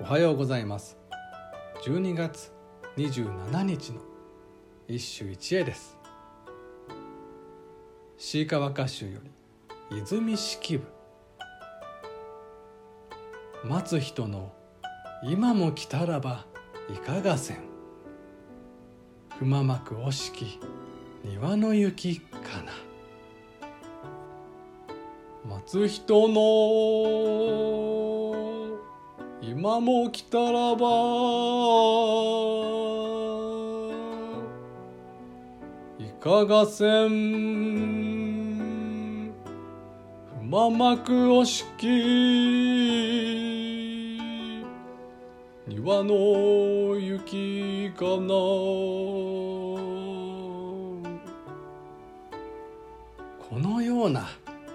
おはようございます。12月27日の一首一会です。椎川歌集より泉式部。待つ人の今も来たらばいかがせん。くままくおしき庭の雪かな。待つ人の今も来たらば。いかがせん。不ままくおしき。庭の雪かな。このような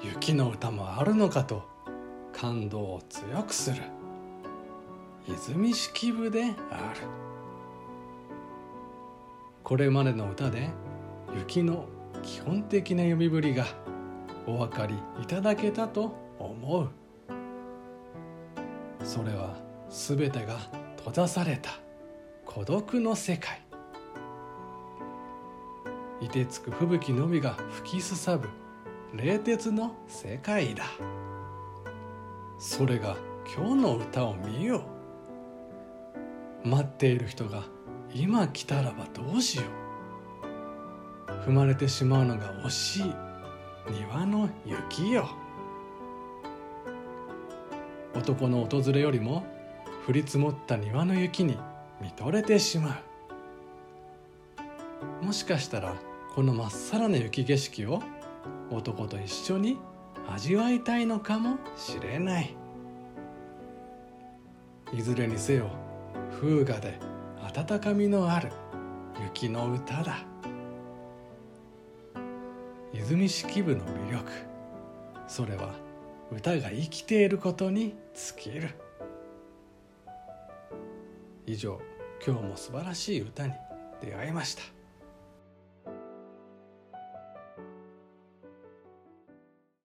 雪の歌もあるのかと感動を強くする。泉式部である。これまでの歌で雪の基本的な読みぶりがお分かりいただけたと思う。それは全てが閉ざされた孤独の世界。凍てつく吹雪のみが吹きすさぶ冷徹の世界だ。それが今日の歌を見よう。待っている人が今来たらばどうしよう。踏まれてしまうのが惜しい庭の雪よ。男の訪れよりも降り積もった庭の雪に見とれてしまう。もしかしたらこのまっさらな雪景色を男と一緒に味わいたいのかもしれない。いずれにせよ風雅で温かみのある雪の歌だ。泉式部の魅力。それは歌が生きていることに尽きる。以上今日も素晴らしい歌に出会いました。